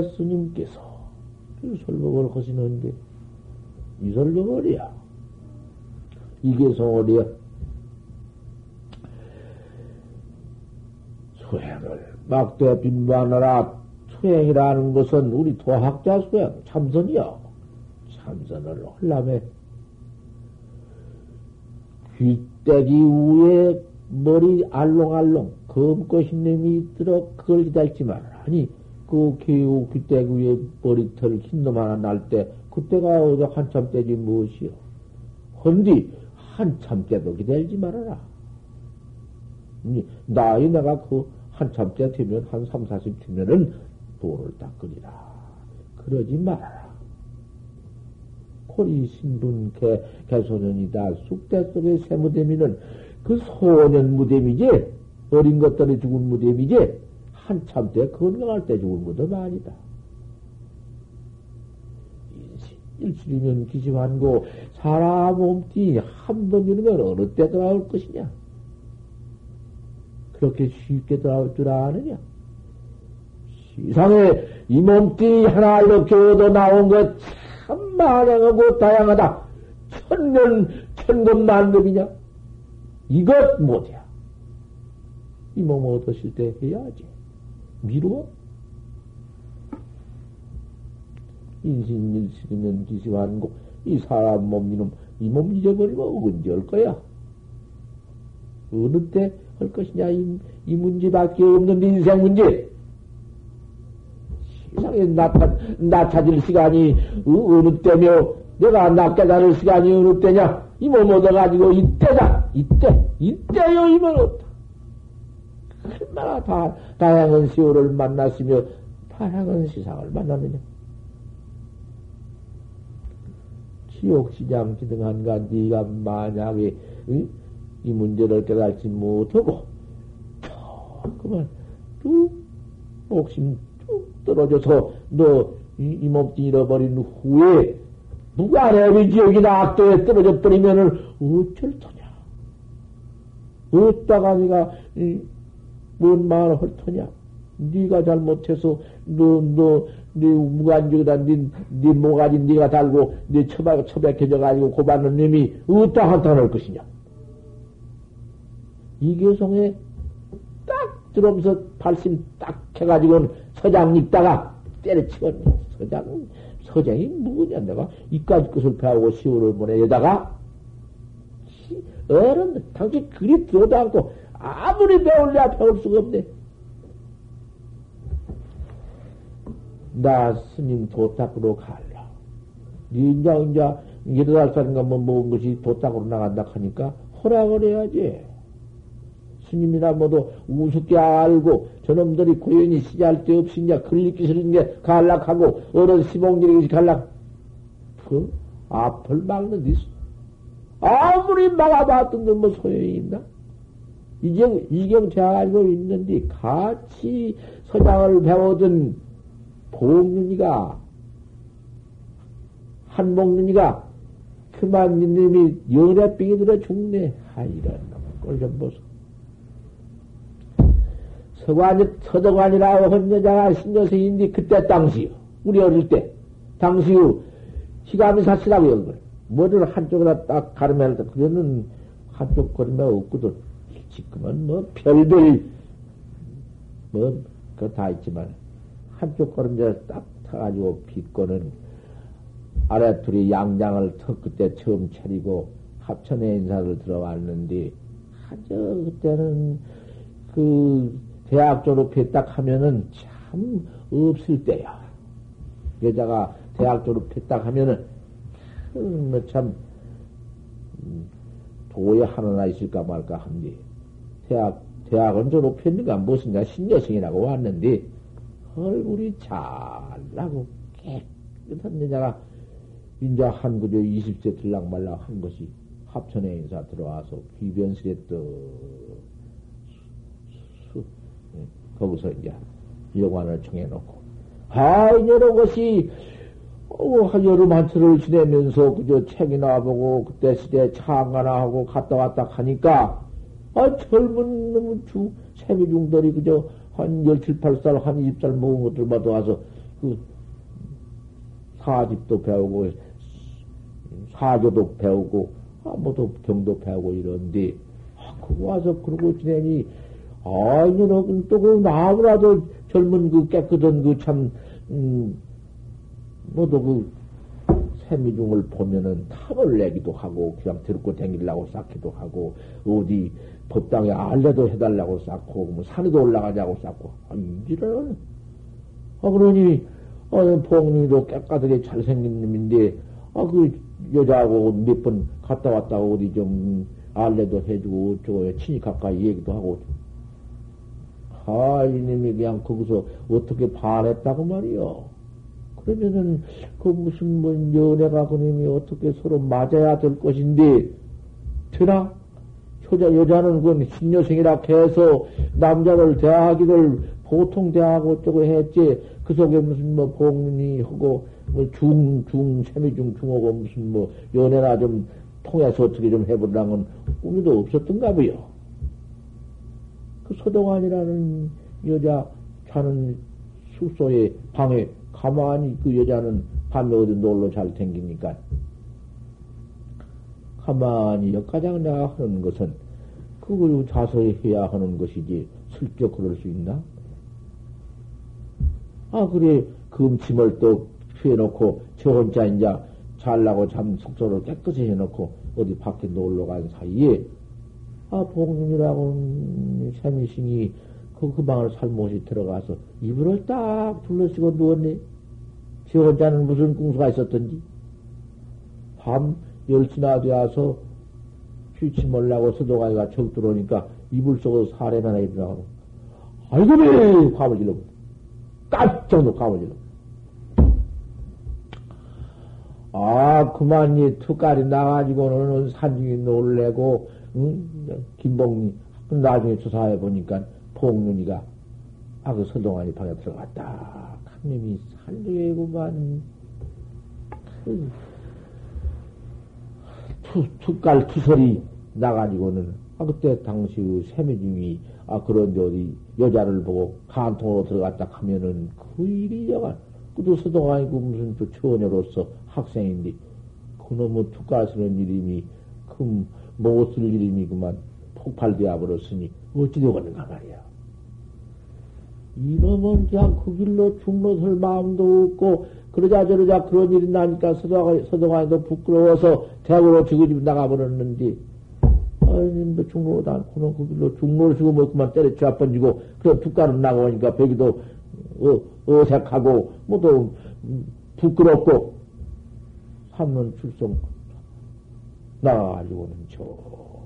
스님께서 그 설법을 하시는데 이 설법을이야. 이게 성월이야. 수행을 막대 빈부하느라. 수행이라는 것은 우리 도학자 수행 참선이야 참선을 하려면 귀때기 위에 머리 알롱알롱 검고 흰놈이 들어 그걸 기다리지 말아라. 아니 그 개우 귀때기 위에 머리털 흰놈 하나 날 때 그때가 어디 한참 때지 무엇이요. 헌디 한참 때도 기다리지 말아라. 이 나이 내가 그 한참 때 되면 한 3, 40 되면은 도를 닦으리라. 그러지 말아라. 코리 신분 개, 개소년이다. 쑥대 속에 새 무대미는 그 소년 무대미지? 어린 것들이 죽은 무대미지? 한참 때 건강할 때 죽은 무덤 아니다. 일실이면 기심한고 사람 몸띠 한 번 이르면 어느 때 돌아올 것이냐? 그렇게 쉽게 돌아올 줄 아느냐? 세상에 이 몸띠 하나 이렇게 얻어 나온 것 참 많하고 다양하다. 천년, 천급 만급이냐? 이것 못이야. 이 몸 얻으실 때 해야지. 미루어? 인신일식이면 기시환고, 이 사람 몸, 이놈, 이 몸 잊어버리면 언제 할 거야? 어느 때 할 것이냐, 이, 이 문제밖에 없는 인생 문제. 세상에 나타, 나타질 시간이 어, 느 때며, 내가 낚게다를 시간이 어느 때냐? 이 몸 얻어가지고 이때다! 이때! 이때요! 이면 없다. 얼마나 다, 다양한 세월을 만났으며, 다양한 세상을 만났느냐? 지옥시장 기등한가 네가 만약에 응? 이 문제를 깨달지 못하고 그만 뚝 목심 뚝 떨어져서 너 이 몸뚱 잃어버린 후에 내비 지옥이나 악도에 떨어져 버리면은 어쩔 터냐? 어디다가 네가 이, 뭔 말을 할 터냐? 네가 잘못해서 너너네 무관중에다 네, 네 모가지 네가 달고 네 처박 처박혀져 가지고 고받는 놈이 한타 놓을 것이냐? 이교성에 딱 들어오면서 발심 딱 해가지고는 서장 읽다가 때려치고 서장 서장이 누구냐 내가 이까지 것을 배우고 시호를 보내 여다가 어른 당신 그리 들어도 않고 아무리 배울래야 배울 수가 없네. 나 스님 도탁으로 갈라. 니 인자 인자 여덟 살인가 뭐 먹은 것이 도탁으로 나간다 하니까 허락을 해야지. 스님이나 뭐도 우습게 알고 저놈들이 고연히 시지할 데 없이 이제 싫은 게 갈락하고 어른 시봉질이 갈락 그 앞을 막는 데 아무리 막아봤던 데 뭐 소용이 있나? 이경, 이경 제가 알고 있는데 같이 서장을 배우던 봉윤이가 한목윤이가 그만 님이 연애병이 들어 죽네. 아, 이런 꼴좀 보소. 서관, 서덕관이라고 한 여자가 신여생인데 그때 당시요. 우리 어릴 때. 당시요. 희감이 사시라고 연걸. 뭐를 한쪽으로 딱 가르면 때 그거는 한쪽 걸음에 없거든. 지금은 뭐 별별, 뭐, 그거 다 있지만, 한쪽 걸음에 딱 타가지고 빗고는 아래 둘이 양장을 턱 그때 처음 차리고 합천에 인사를 들어왔는데, 하저 그때는 그 대학 졸업했 딱 하면은 참 없을 때야. 여자가 대학 졸업했 딱 하면은 뭐참 음, 도에 하나 있을까 말까 한데 대학 대학은 졸업했는가? 무슨가 신여생이라고 왔는데 얼굴이 잘나고 깨끗한 여자가 인자 한 그저 20세 들락 말락 한 것이 합천에 인사 들어와서 귀변실에 또 거기서 이제 여관을 정해놓고, 아, 이런 것이, 어, 여름 한철을 지내면서 그저 책이나 보고, 그때 시대 차안가나 하고 갔다 왔다 하니까, 아, 젊은 놈 주, 세미중들이 그저 한 17, 8살, 한 20살 먹은 것들마다 와서 그 사집도 배우고, 사조도 배우고, 아, 뭐도 경도 배우고 이런데, 아, 그거 와서 그러고 지내니, 아, 이년은 또그 나무라도 젊은 그 깨끗한 그 참, 음, 뭐도 그 세미중을 보면은 탑을 내기도 하고, 그냥 들고 다니려고 쌓기도 하고, 어디 법당에 알레도 해달라고 쌓고, 뭐 산에도 올라가자고 쌓고, 아, 이지는 아, 그러니, 아, 봉님도 깨끗하게 잘생긴 놈인데, 아, 그 여자하고 몇 번 갔다 왔다 어디 좀 알레도 해주고, 어쩌고, 친히 가까이 얘기도 하고, 아, 이놈이 그냥 거기서 어떻게 반했다고 말이요. 그러면은, 그 무슨 뭐 연애가 그놈이 어떻게 서로 맞아야 될 것인데, 되나? 여자, 여자는 그건 신여생이라 해서 남자를 대하기를 보통 대하고 어쩌고 했지. 그 속에 무슨 뭐 봉이 하고, 뭐 중, 중, 세미중, 중하고 무슨 뭐 연애나 좀 통해서 어떻게 좀 해보려는 건 꿈도 없었던가 보요. 그 서동환이라는 여자 자는 숙소에 방에 가만히 그 여자는 밤에 어디 놀러 잘 댕기니까 가만히 역가장 내가 하는 것은 그걸 자서히 해야 하는 것이지 슬쩍 그럴 수 있나? 아 그래 금침을 또 피해놓고 저 혼자 이제 잘나고 잠 숙소를 깨끗이 해놓고 어디 밖에 놀러 간 사이에 아, 복님이라고 샤미싱이 그, 그 방을 살못이 들어가서 이불을 딱 둘러쓰고 누웠네. 지 혼자는 무슨 궁수가 있었던지. 밤 10시나 되어서 몰라고 서도가이가 적 들어오니까 이불 속으로 사례나 나이더라고. 아이고, 왜! 과을 질러. 깜짝 놀 과을 질러. 아, 그만 이 투깔이 나가지고는 산중이 놀래고, 응? 김봉리, 나중에 조사해 보니까 봉윤이가, 아, 그 서동환이 방에 들어갔다. 강림이 산중에구만. 그, 투, 투깔 투설이 나가지고는, 아, 그때 당시 그 세미중이, 아, 그런데 어디 여자를 보고 간통으로 들어갔다 하면은 그 일이 여간, 그도 서도가 아니고 무슨 또 처녀로서 학생인데 그놈의 투가스러운 이름이 큰 못쓸 이름이 그만 폭발되어 버렸으니 어찌 되겠는가 말이야. 이놈은 그냥 그 길로 중로설 마음도 없고 그러자 저러자 그런 일이 나니까 서도가도 부끄러워서 대학으로 지그집 나가버렸는데 아니 뭐 중로도 않고는 그 길로 중로를 주고 먹고만 때려쳐 아번지고 그런 두가를 나가오니까 벽기도 어, 어색하고 뭐 또 부끄럽고 삼년 출성 나가가지고는 저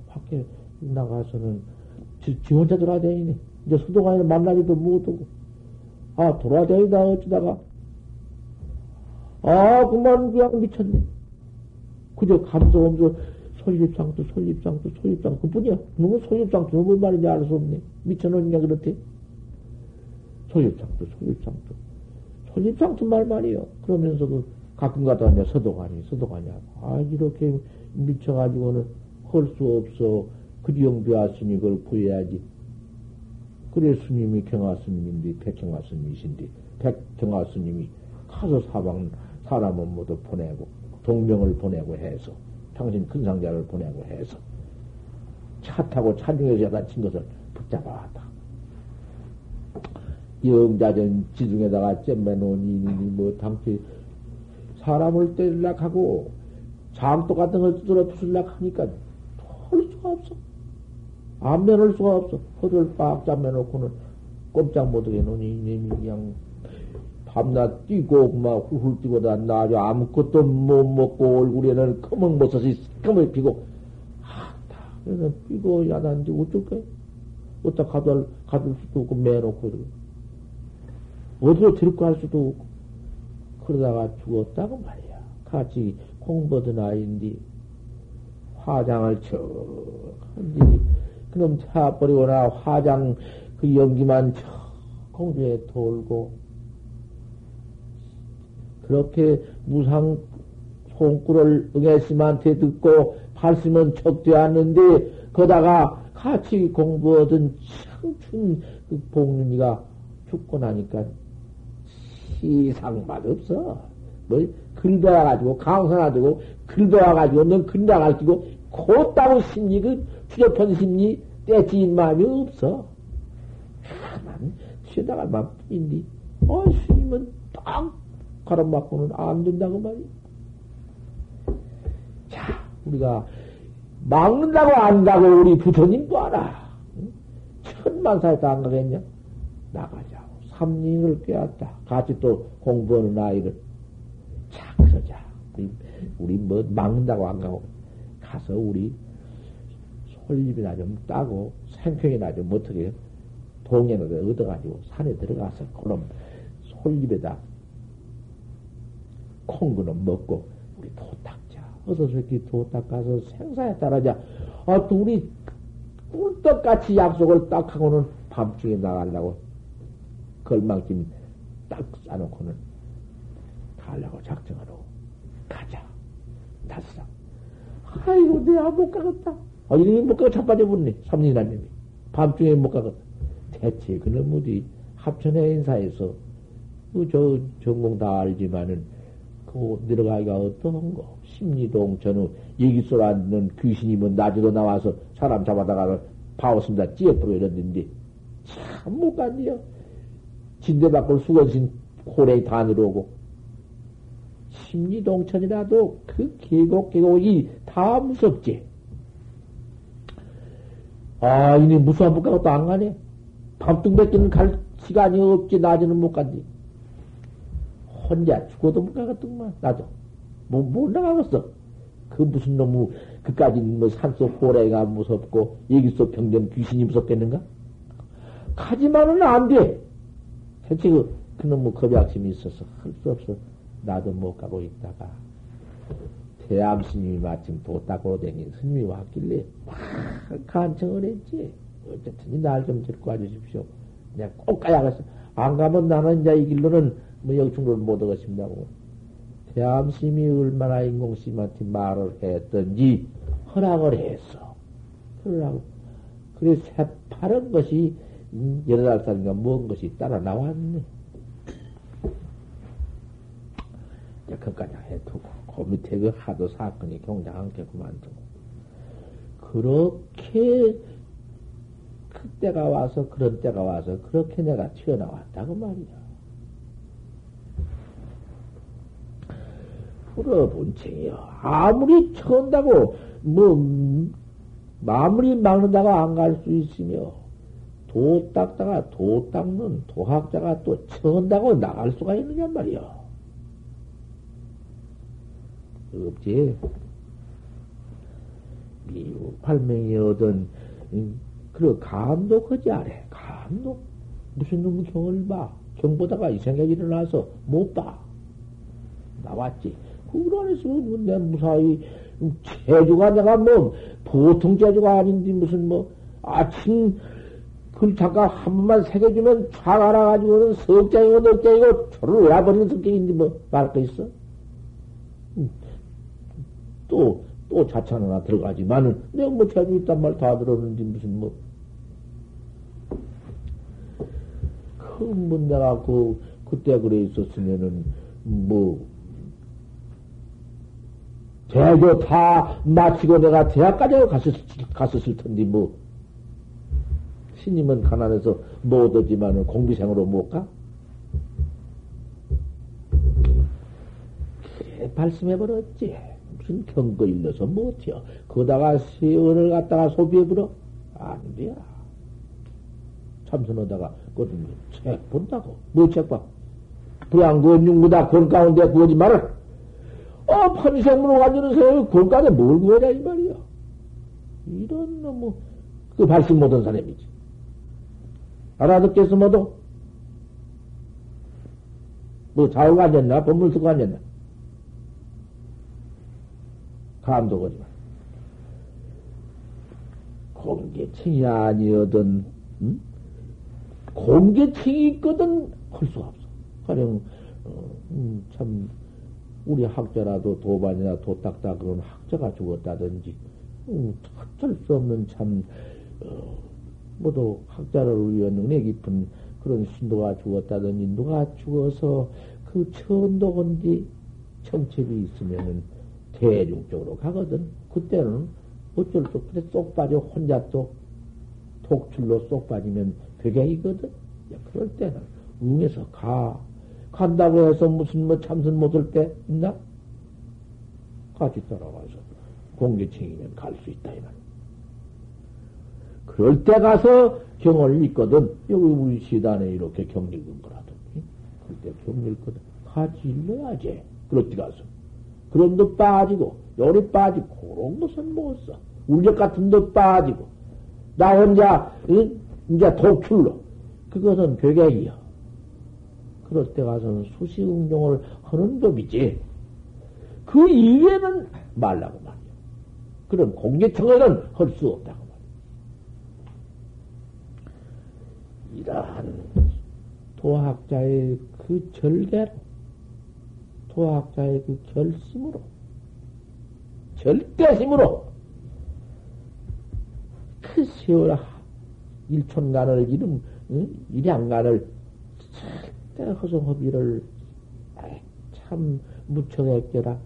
밖에 나가서는 지, 지 혼자 돌아다니네. 이제 수도관에 만나기도 못하고. 아, 돌아다니다 어쩌다가. 아, 그만 그냥 미쳤네. 그저 감도 없어. 솔잎상도, 솔잎상도, 솔잎상. 그 뿐이야. 너무 솔잎상도 너무 말인지 알 수 없네. 미쳐놓냐, 그렇대. 솔잎상도, 솔잎상도. 솔잎상도 말 말이요. 그러면서 그 가끔 가다 서도관이, 서도관이 하고. 아, 이렇게 미쳐가지고는 할수 없어. 그리용 되었으니 그걸 구해야지. 그래 스님이 경화 스님인데 백경화 스님이신데 백경화 스님이 가서 사방 사람은 모두 보내고 동명을 보내고 해서 당신 큰 상자를 보내고 해서 차 타고 차중에서 야단 친 것을 붙잡아왔다. 영자전 지중에다가 잼매놓은 이니 뭐 당시 사람을 때리려 하고 장도 같은 걸 두드려 부술려 하니까 할 수가 없어. 안 면할 수가 없어. 허리를 빡 잡매놓고는 꼼짝 못하게 노니 이놈이 그냥 밤낮 뛰고 막 훌훌 뛰고 다 나죠. 아무것도 못 먹고 얼굴에는 검은 버섯이 검을 피고 아다 그래서 뛰고 야단지 어쩔 거야? 어디다 가둘 가둘 수도 없고 매놓고 어디로 데리고 갈 수도 없고 그러다가 죽었다고 말이야. 같이 공부하던 아이인데 화장을 척 한지 그놈 차버리거나 화장 그 연기만 저 공주에 돌고 그렇게 무상 손구를 응애심한테 듣고 발심은 척되었는데 거다가 같이 공부하던 청춘 그 복륜이가 죽고 나니까 시상 맛 없어. 뭐 글배워가지고 강선하고 글배워가지고 넌 근장할 끼고 곧다고 심리 그 추접한 심리 떼지인 마음이 없어. 가만 쉬다가 만뿐인데, 어, 스님은 딱 가로막고는 안 된다고 말이야. 자, 우리가 막는다고 안다고 우리 부처님도 알아. 천만사에도 안 가겠냐? 나가자고. 삼인을 꿰었다. 같이 또 공부하는 아이를. 자, 그러자. 우리, 우리 뭐 막는다고 안 가고. 가서 우리 솔잎이나 좀 따고 생평이나 좀 어떻게 동해를 얻어가지고 산에 들어가서 그럼 솔잎에다 콩그는 먹고 우리 도 닦자. 어서 새끼 도 닦아서 생사에 따라자. 아, 둘이 꿀떡같이 약속을 딱 하고는 밤중에 나가려고 걸망짐 딱 싸놓고는 가려고 작정하러 가자. 나스라. 아이고, 내가 못 가겠다. 아, 이놈이 못 가고 자빠져버리네. 삼리나님이. 밤중에 못 가고. 대체 그놈 어디 합천의 인사에서 그 저 전공 다 알지만은 그 내려가기가 어떤 거? 심리동 전후 얘기 소리 안 듣는 귀신이 뭐 낮에도 나와서 사람 잡아다가 파웠습니다 찌어버려 이랬는데 참 못 간디요. 진대 밖을 수건신 호랭이 다 내려오고. 심리동천이라도 그 계곡 계곡이 다 무섭지 아, 이니 무수한 못 가고 또안 가네. 밤뚱밖에는 갈 시간이 없지, 낮에는 못 간디. 혼자 죽어도 못 가겠더만, 나도. 뭐, 못 나가겠어. 그 무슨 놈의, 그까지 뭐 산속 호래가 무섭고, 속 병든 귀신이 무섭겠는가? 가지만은 안 돼. 대체 그, 그놈의 겁약심이 있어서 할 수 없어. 나도 못 가고 있다가, 대암 스님이 마침 도닦으로 댕긴 스님이 왔길래 막 간청을 했지. 어쨌든 날 좀 데리고 와주십시오. 내가 꼭 가야겠어. 안 가면 나는 이제 이 길로는 뭐 영충을 못 얻었습니다고. 대암 스님이 얼마나 인공스님한테 말을 했던지 허락을 했어. 그러라고. 그래 새파른 것이 여러 살인가 먼 것이 따라 나왔네. 그까지 해두고, 그 밑에 그 하도 사건이 경장한 게 그만두고. 그렇게, 그때가 와서, 그런 때가 와서, 그렇게 내가 튀어나왔다고 말이야. 풀어본청이요. 아무리 쳐온다고, 뭐, 마무리 막는다고 안 갈 수 있으며, 도 닦다가 도 닦는 도학자가 또 쳐온다고 나갈 수가 있느냐 말이야. 없지. 미국 발명이 얻은, 그런 감독하지 않아. 감독. 무슨 놈의 경을 봐. 경보다가 이 생각이 일어나서 못 봐. 나왔지. 그걸 안에서 내 무사히 제주가 내가 뭐 보통 제주가 아닌데 무슨 뭐 아침 글 잠깐 한 번만 새겨주면 촥 알아가지고는 석장이고 넉장이고 저를 외버리는 성격인지 뭐 말할 거 있어? 또, 또 자찬 하나 들어가지만은 내가 뭐 제주 있단 말 다 들었는지 무슨 뭐. 그뭐 내가 그, 그때 그래 있었으면은 뭐 대교 다 마치고 내가 대학까지 갔었, 갔었을 텐데, 뭐. 신임은 가난해서 못 오지만은 공비생으로 못 가? 발심해버렸지. 무슨 경거 일러서 못해요. 거다가 세월을 갖다가 소비해버려? 안 돼. 참선하다가, 그것은 책 본다고. 뭐 책 봐? 불안건육무다 건 가운데 구하지 말 아. 완전히 세요. 공간에 뭘 구하냐, 이 말이야. 이런 놈의, 그 발심 못한 사람이지. 알아듣겠어, 뭐도? 뭐, 자우가 앉았나? 법물 쓰고 앉았나? 감독하지 마. 공개층이 아니어든, 응? 공개층이 있거든, 할 수가 없어. 가령, 어, 음, 참, 우리 학자라도 도반이나 도딱다 그런 학자가 죽었다든지, 음, 어쩔 수 없는 참, 어, 모두 학자를 위한 은혜 깊은 그런 신도가 죽었다든지, 누가 죽어서 그 천도건디 청첩이 있으면은 대중적으로 가거든. 그때는 어쩔 수 없이 쏙 빠져 혼자 또 독출로 쏙 빠지면 괴경이거든. 그럴 때는 응해서 가. 간다고 해서 무슨 뭐 참선 못할 때 있나? 같이 따라와서 공개층이면 갈 수 있다, 이 말. 그럴 때 가서 경을 읽거든. 여기 우리 시단에 이렇게 경 읽은 거라든지. 그럴 때경 읽거든. 같이 읽어야지. 때 가서. 그런 데 빠지고, 요리 빠지고, 그런 것은 못 써. 울적 같은 데 빠지고, 나 혼자, 응? 이제 독출로. 그것은 괴격이야. 그럴 때 가서는 수시응용을 하는 법이지. 그 이외에는 말라고 말이야. 그런 공개청에는 할 수 없다고 말이야. 이러한 도학자의 그 절개로, 도학자의 그 결심으로, 절대심으로, 그 세월 일촌간을 이름, 응? 일양간을 허송허비를 참 무척했겨라.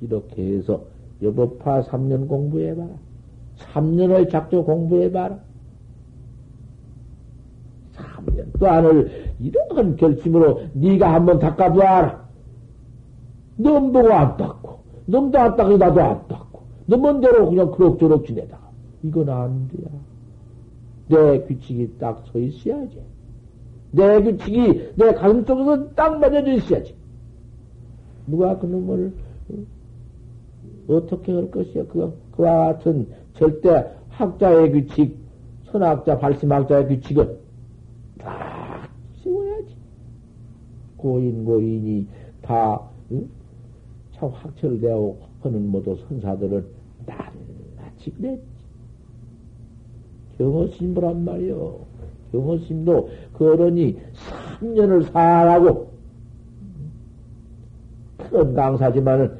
이렇게 해서 여법파 3년 공부해봐라. 3년을 작조 공부해봐라. 3년 동안을 이러한 결심으로 네가 한번 닦아봐라. 넌 보고 안 닦고, 넌도 안 닦고, 나도 안 닦고, 너 먼대로 그냥 그럭저럭 지내다가. 이건 안 돼야. 내 규칙이 딱 서 있어야지. 내 규칙이 내 가슴 속에서 딱 맞아져 있어야지. 누가 그 놈을 어떻게 할 것이야? 그, 그와 같은 절대 학자의 규칙, 선학자, 발심학자의 규칙은 다 지워야지. 고인, 고인이 다, 응? 참 학철되어 하는 모두 선사들은 낱낱이 그랬지. 경호심부란 말이요. 경호심도 그 어른이 3년을 살라고 큰 강사지만은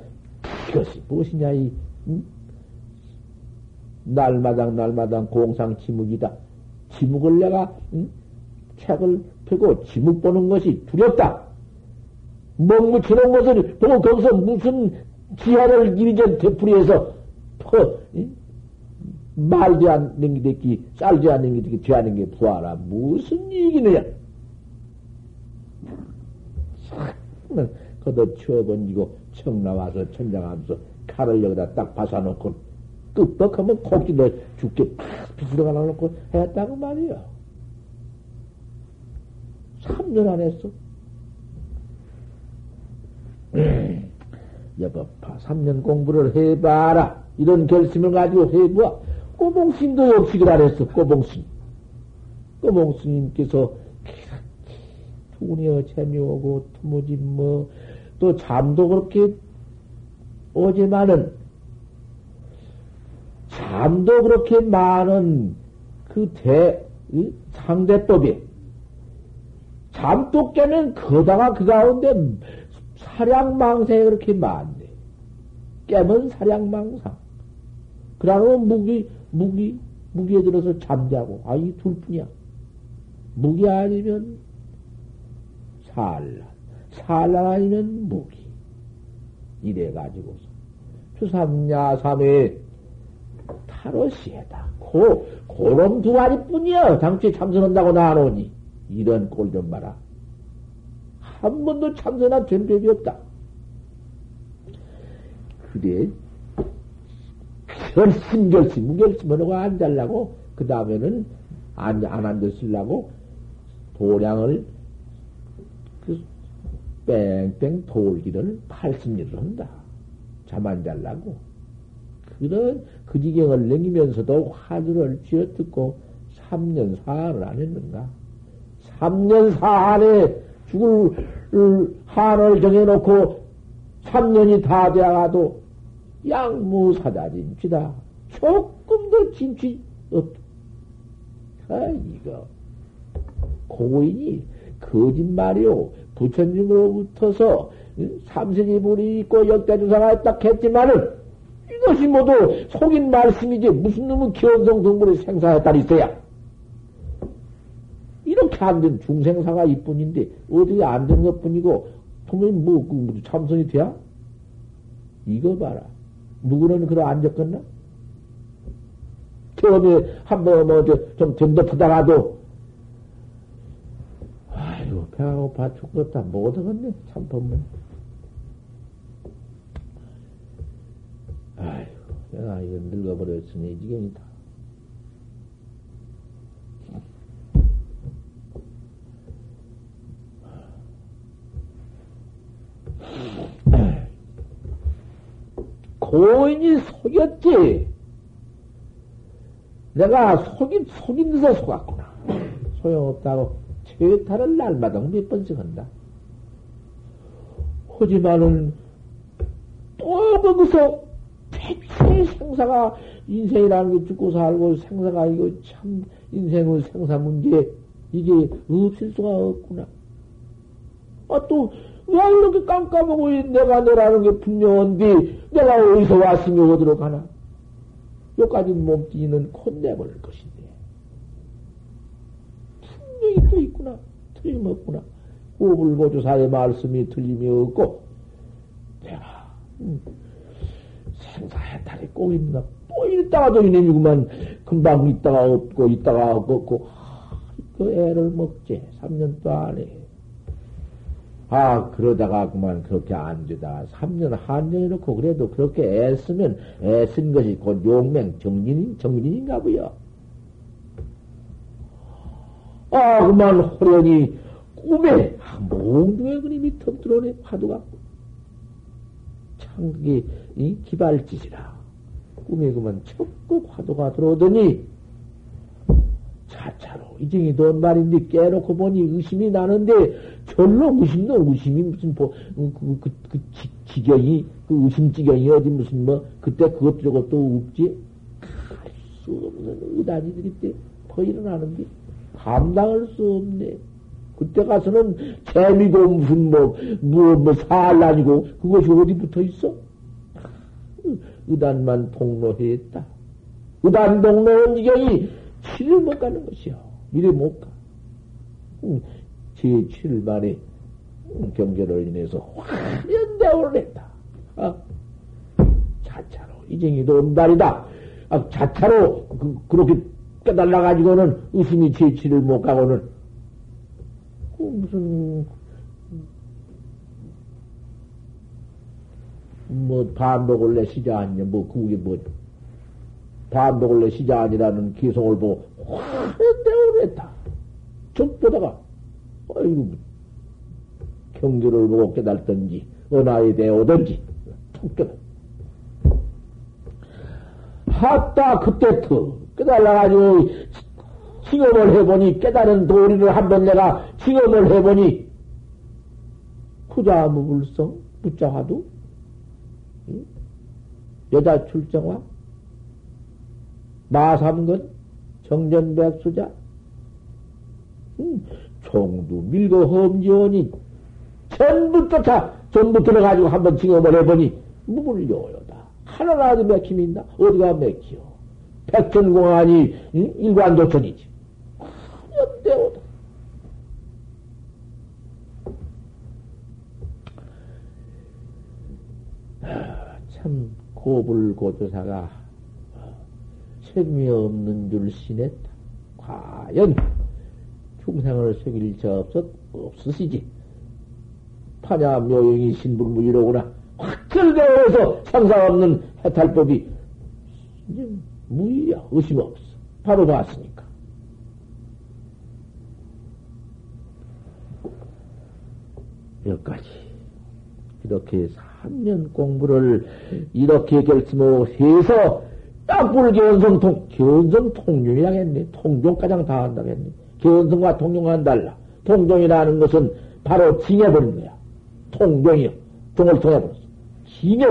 그것이 무엇이냐 이 응? 날마당 날마당 공상 지묵이다. 지묵을 내가 응? 책을 펴고 지묵 보는 것이 두렵다. 먹무치는 것을 보고 거기서 무슨 지하를 이리저 되풀이해서 퍼, 이? 말지 않는 게 됐기, 쌀지 않는 게 됐기, 죄하는 게 부하라. 무슨 얘기느냐? 참, 걷어 치워번지고 청 나와서 천장하면서 칼을 여기다 딱 박아놓고 끄떡하면 코끼리 죽게 팍 비스러가 놔놓고 했다고 말이야. 3년 안 했어. 여법파 3년 공부를 해봐라. 이런 결심을 가지고 해보아. 꼬봉스님도 역시 그랬어, 꼬봉스님. 꼬봉스님께서 두니어 재미오고 투무지 뭐, 또 잠도 그렇게 어제만은 잠도 그렇게 많은 그 대, 상대법에 잠도 깨면 거다가 그 가운데 사량망상이 그렇게 많네. 깨면 사량망상. 그러고 무기, 무기, 무기에 들어서 잠자고. 아, 이 둘 뿐이야. 무기 아니면 산란. 산란 아니면 무기. 이래가지고서. 주삼야삼에 타로시에다. 고, 고놈 두 마리 뿐이야. 당초에 참선한다고 나누니. 이런 꼴 좀 봐라. 한 번도 참선한 된 적이 없다. 그래, 결심, 결심, 무결심을 안 잘라고, 그 다음에는 안, 안 앉았으려고 도량을 그 뺑뺑 돌기를 팔십리를 한다. 잠 안 잘라고. 그런 그 지경을 넘기면서도 화두를 쥐어 듣고 3년 사활을 안 했는가? 3년 사활에 죽을 한을 정해놓고 3년이 다 되어가도 양무사다짐치다. 조금도 짐치 없다. 아, 이거. 고인이 거짓말이요. 부처님으로부터서 삼세지불이 있고 역대주사가 딱 했지만은 이것이 모두 속인 말씀이지 무슨 놈의 기원성 성분을 생사했다 있어야. 이렇게 안 된 중생사가 이뿐인데 어디 안된것 뿐이고 분명히 뭐, 그, 뭐 참선이 돼야? 이거 봐라. 누구는 그래 안 적겠나? 처음에 한번 뭐좀 덤덕하다가도 아이고 배가 고파 죽겠다 못하겠네 참법문. 아이고 내가 이거 늙어버렸으니 이 지경이다. 고인이 속였지. 내가 속인, 속인 듯에 속았구나. 소용없다고 최타를 날마다 몇 번씩 한다. 하지만은 또 거기서 대체 생사가 인생이라는 게 죽고 살고 생사가 이거 참 인생의 생사 문제 이게 없을 수가 없구나. 아, 또, 왜 이렇게 깜깜하고 내가 너라는 게 분명한데 내가 어디서 왔으며 어디로 가나? 여기까지 몸뚱이는 콘내버릴 것인데. 분명히 또 있구나. 틀림없구나. 오불고조사의 말씀이 틀림이 없고, 내가, 음, 생사해탈이 꼭 있나? 또 있다가도 이놈이구만. 금방 있다가 없고, 있다가 없고, 아, 그 애를 먹지. 3년 동안에. 아, 그러다가 그만 그렇게 안 되다가 3년 한정해놓고 그래도 그렇게 애쓰면 애쓴 것이 곧 용맹 정진, 정진인가 보여. 아, 그만 호련히 꿈에, 아, 몽둥에 그림이 턱 들어오네, 화두가. 참, 그게, 이 기발짓이라. 꿈에 그만 척국 화두가 들어오더니, 차차로 이정이 돈 말인데 깨놓고 보니 의심이 나는데 별로 의심도 의심이 무슨 뭐, 그, 그, 그, 그 지, 지경이 그 의심 지경이 어디 무슨 뭐 그때 그것 저것도 없지 할 수 없는 의단이들이 때더 일어나는데 감당할 수 없네. 그때 가서는 재미고 무슨 뭐, 뭐, 뭐, 살라니고 그것이 어디 붙어 있어? 의단만 동로했다. 의단 동로한 지경이 치를 못 가는 것이요. 이래 못 가. 제 7만에 경계를 인해서 화련대오를 했다. 아, 자차로 이쟁이도 온달이다. 아, 자차로 그, 렇게 깨달아가지고는 의심이 제치를 못 가고는 그 무슨 뭐 반복을 내 시자 아니냐 뭐 그게 뭐 반복을 내 시자 아니라는 기송을 보고 화련대오를 했다. 좀 보다가 아이고 경주를 보고 깨달든지 은하에 대오든지 툭 깨달. 하다 그때 터 깨달아가지고 징업을 해보니 깨달은 도리를 한번 내가 징업을 해보니 후자무불성 붙자화도 여자 출정화 마삼건 정전백수자 음, 총두 밀고 험지원이 전부 쫓아 전부 들어가지고 한번 징업을 해보니 무물 요요다. 하나라도 맥힘이 있나? 어디가 맥히요? 백전공안이 일관도천이지. 연대오다. 아, 참 고불고조사가 책임이 없는 줄 신했다. 과연 중생을 속일 저 없었, 없으시지. 파냐 묘영이 신불무이로구나. 확철되어서 상상 없는 해탈법이 무의야. 의심 없어. 바로 봤으니까. 여기까지. 이렇게 3년 공부를 이렇게 결심하고 해서 딱불 견성통, 견성 통용이라 했네. 통종 가장 다 한다고 했네. 견성과 통용은 달라. 통종이라는 것은 바로 징해버린 거야. 통종이요. 종을 통해버렸어. 징해.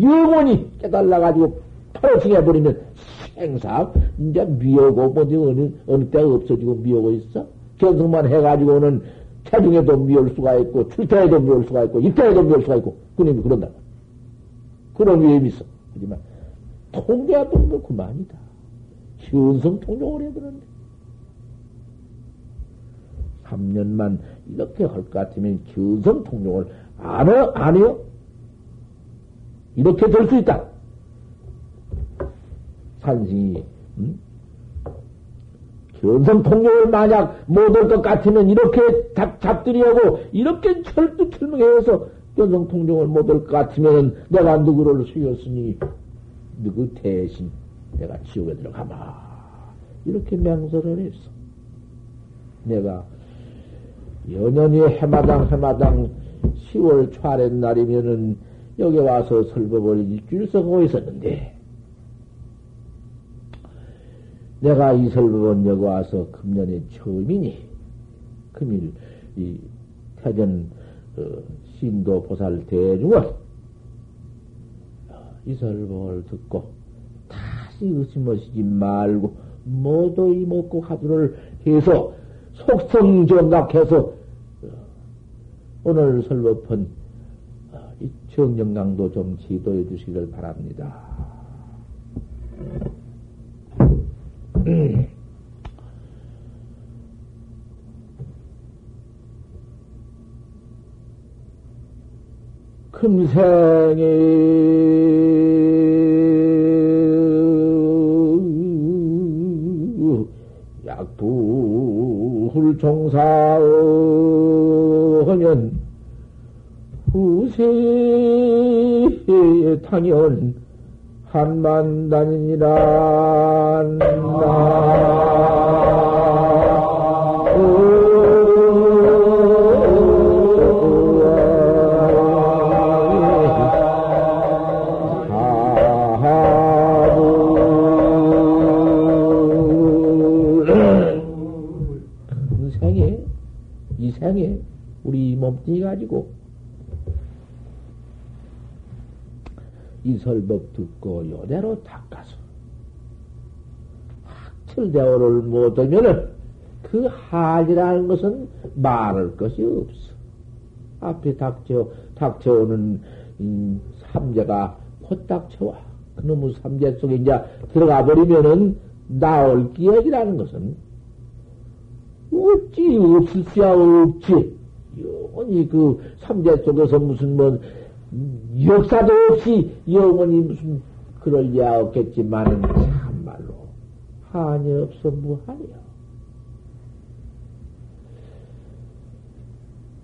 영원히 깨달아가지고 바로 징해버리면 생사, 이제 미워고, 뭐지, 어느, 어느 때가 없어지고 미워고 있어? 견성만 해가지고는 태중에도 미울 수가 있고, 출태에도 미울 수가 있고, 입태에도 미울 수가 있고, 그놈이 그런다. 그런 위험이 있어. 하지만, 통계하던 거 그만이다. 현성 통용을 해버렸네. 3년만 이렇게 할 것 같으면 견성 통용을 안, 해, 안 해요? 이렇게 될 수 있다. 산승이, 음? 견성 통용을 만약 못할것 같으면 이렇게 잡, 잡들이하고 이렇게 철두철명해서 견성 통용을 못할것 같으면 내가 누구를 수였으니 누구 대신 내가 지옥에 들어가마. 이렇게 맹설을 했어. 내가 연연히 해마당 해마당 10월 초아랫 날이면은 여기 와서 설법을 일주일 써고 있었는데 내가 이 설법은 여기 와서 금년에 처음이니 금일 이 태전 어, 신도 보살 대중은 이 설법을 듣고 다시 의심하시지 말고 모두 이먹고 화두를 해서 속성정각해서 오늘 설법은 어, 이 정정강도 좀 지도해 주시기를 바랍니다. 금생에 약부를 종사하면 후세에 당연 한만 단이라 생 이 생에 우리 몸뚱이 가지고 이설법 듣고 요대로 닦아서 확철대오를 못하면은 그 할이라는 것은 말할 것이 없어. 앞에 닥쳐, 닥쳐오는, 음, 삼재가 곧 닥쳐와. 그놈의 삼재 속에 이제 들어가 버리면은 나올 기억이라는 것은 없지, 없을 수야 없지. 영원히 그 삼재 속에서 무슨 뭐 역사도 없이 영원히 무슨 그럴 리야 없겠지만은 참말로 한이 없어 무한이야.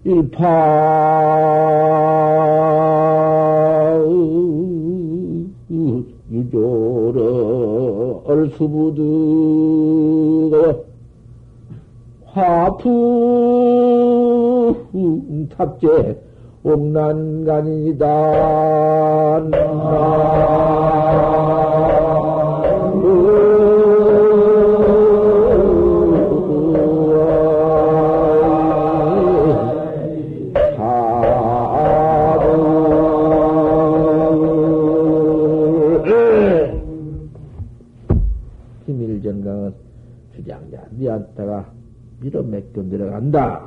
일파 유조러 얼수부드 화풍 탑재 옥난간이다. 밀어 맡겨 들어간다.